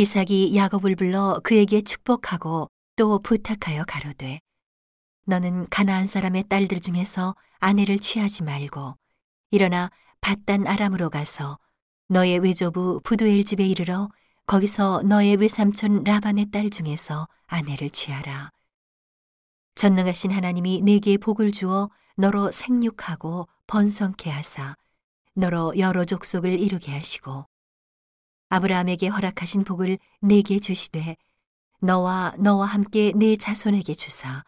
이삭이 야곱을 불러 그에게 축복하고 또 부탁하여 가로되 너는 가나안 사람의 딸들 중에서 아내를 취하지 말고 일어나 바단 아람으로 가서 너의 외조부 부두엘 집에 이르러 거기서 너의 외삼촌 라반의 딸 중에서 아내를 취하라. 전능하신 하나님이 내게 복을 주어 너로 생육하고 번성케 하사 너로 여러 족속을 이루게 하시고 아브라함에게 허락하신 복을 내게 주시되 너와 너와 함께 내 자손에게 주사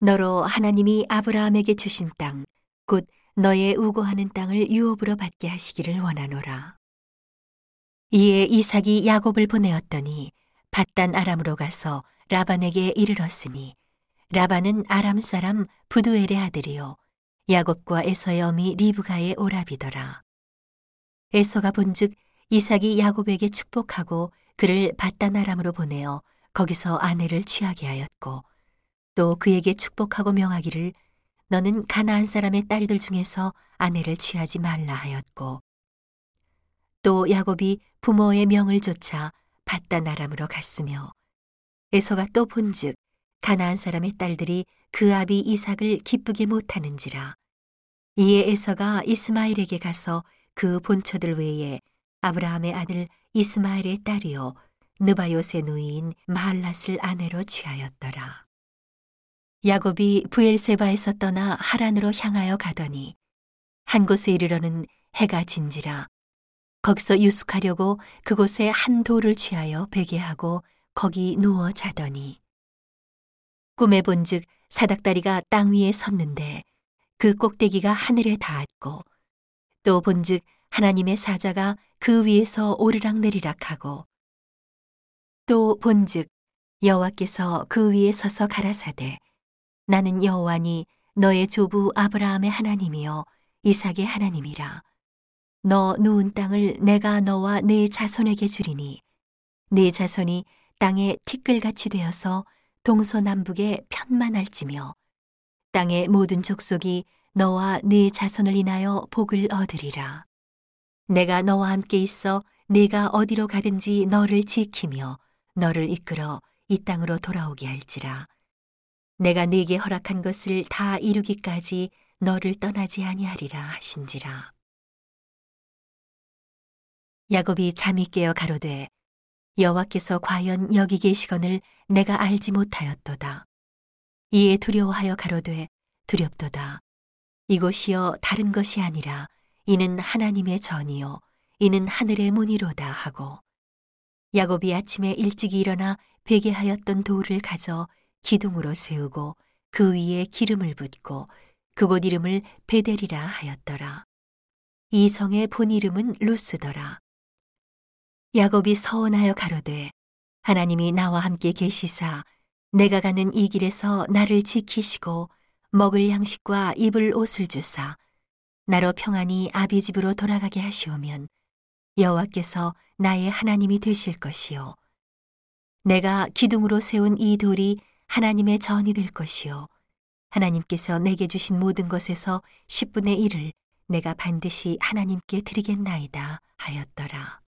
너로 하나님이 아브라함에게 주신 땅 곧 너의 우고하는 땅을 유업으로 받게 하시기를 원하노라. 이에 이삭이 야곱을 보내었더니 바단 아람으로 가서 라반에게 이르렀으니 라반은 아람 사람 부두엘의 아들이요 야곱과 에서의 어미 리브가의 오라비더라. 에서가 본즉 이삭이 야곱에게 축복하고 그를 바단 아람으로 보내어 거기서 아내를 취하게 하였고 또 그에게 축복하고 명하기를 너는 가나안 사람의 딸들 중에서 아내를 취하지 말라 하였고 또 야곱이 부모의 명을 좇아 바단 아람으로 갔으며 에서가 또 본즉 가나안 사람의 딸들이 그 아비 이삭을 기쁘게 못하는지라. 이에 에서가 이스마엘에게 가서 그 본처들 외에 아브라함의 아들 이스마엘의 딸이요 느바요의 누이인 마할랏을 아내로 취하였더라. 야곱이 부엘세바에서 떠나 하란으로 향하여 가더니 한 곳에 이르러는 해가 진지라 거기서 유숙하려고 그곳에 한 돌을 취하여 베게 하고 거기 누워 자더니 꿈에 본즉 사닥다리가 땅 위에 섰는데 그 꼭대기가 하늘에 닿았고 또 본즉 하나님의 사자가 그 위에서 오르락 내리락 하고 또 본즉 여호와께서 그 위에 서서 가라사대 나는 여호와니 너의 조부 아브라함의 하나님이요 이삭의 하나님이라 너 누운 땅을 내가 너와 네 자손에게 주리니 네 자손이 땅에 티끌같이 되어서 동서남북에 편만할지며 땅의 모든 족속이 너와 네 자손을 인하여 복을 얻으리라. 내가 너와 함께 있어 네가 어디로 가든지 너를 지키며 너를 이끌어 이 땅으로 돌아오게 할지라. 내가 네게 허락한 것을 다 이루기까지 너를 떠나지 아니하리라 하신지라. 야곱이 잠이 깨어 가로되 여호와께서 과연 여기 계시거늘 내가 알지 못하였도다. 이에 두려워하여 가로되 두렵도다. 이곳이여 다른 것이 아니라 이는 하나님의 전이요 이는 하늘의 문이로다 하고 야곱이 아침에 일찍 일어나 베게 하였던 돌을 가져 기둥으로 세우고 그 위에 기름을 붓고 그곳 이름을 베델이라 하였더라. 이 성의 본 이름은 루스더라. 야곱이 서원하여 가로되 하나님이 나와 함께 계시사 내가 가는 이 길에서 나를 지키시고 먹을 양식과 입을 옷을 주사 나로 평안히 아비 집으로 돌아가게 하시오면 여호와께서 나의 하나님이 되실 것이요 내가 기둥으로 세운 이 돌이 하나님의 전이 될 것이요 하나님께서 내게 주신 모든 것에서 10분의 1을 내가 반드시 하나님께 드리겠나이다 하였더라.